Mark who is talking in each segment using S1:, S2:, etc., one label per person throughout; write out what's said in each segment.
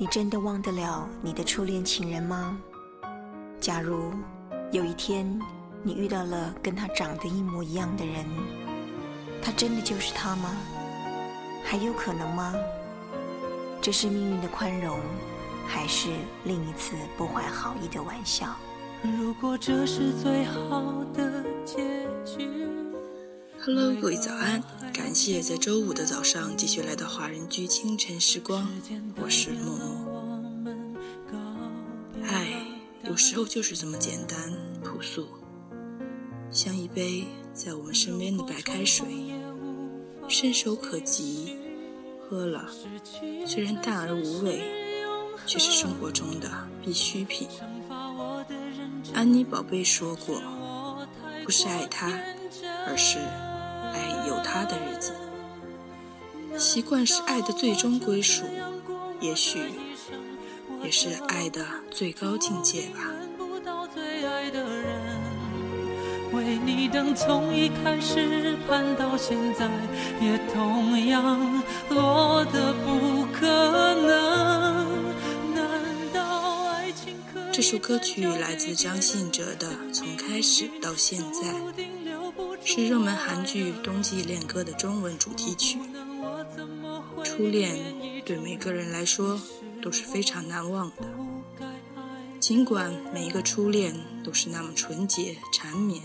S1: 你真的忘得了你的初恋情人吗？假如有一天你遇到了跟他长得一模一样的人，他真的就是他吗？还有可能吗？这是命运的宽容，还是另一次不怀好意的玩笑？
S2: 如果这是最好的结局。
S3: Hello，各位早安！感谢在周五的早上继续来到华人居清晨时光，我是默默。爱有时候就是这么简单朴素，像一杯在我们身边的白开水，伸手可及，喝了虽然淡而无味，却是生活中的必需品。安妮宝贝说过，不是爱他，而是。爱有他的日子，习惯是爱的最终归属，也许也是爱的最高境界吧。
S2: 为你等从一开始盼到现在，也同样落得不可能。难道爱情可
S3: 这首歌曲来自张信哲的《从开始到现在》。是热门韩剧《冬季恋歌》的中文主题曲。初恋对每个人来说都是非常难忘的，尽管每一个初恋都是那么纯洁缠绵，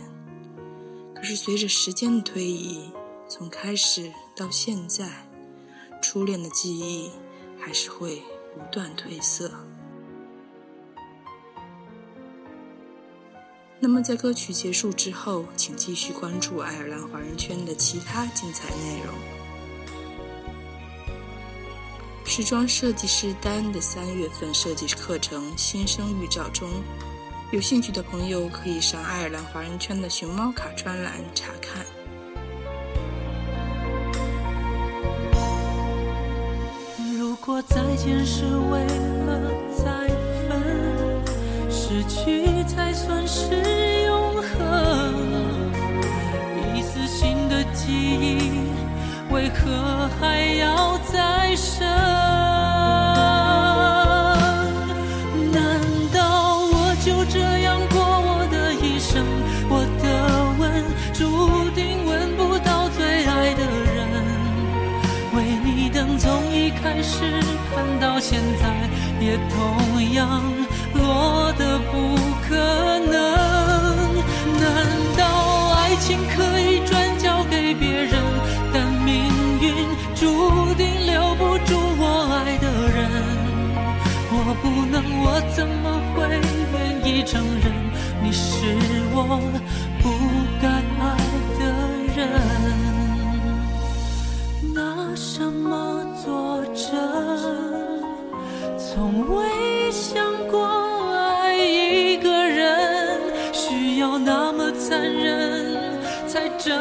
S3: 可是随着时间的推移，从开始到现在，初恋的记忆还是会不断褪色。那么，在歌曲结束之后，请继续关注爱尔兰华人圈的其他精彩内容。时装设计师丹的三月份设计课程新生预兆中，有兴趣的朋友可以上爱尔兰华人圈的熊猫卡专栏查看。
S2: 如果再见是为了再分，失去才算是。记忆为何还要再生？难道我就这样过我的一生？我的吻注定吻不到最爱的人。为你等从一开始看到现在，也同样落得不可能。难道爱情可注定留不住我爱的人。我不能，我怎么会愿意承认你是我不该爱的人？拿什么作证？从未想过爱一个人需要那么残忍。才证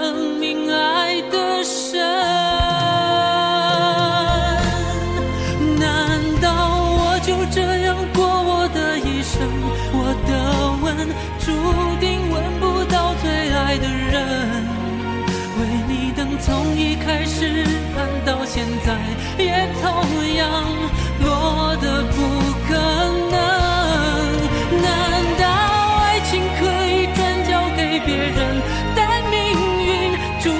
S2: 注定吻不到最爱的人。为你等从一开始盼到现在，也同样落得不可能。难道爱情可以转交给别人？但命运注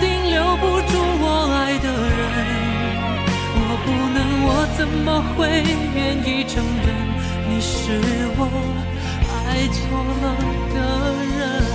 S2: 定留不住我爱的人，我不能，我怎么会愿意承认你是我爱错了的人？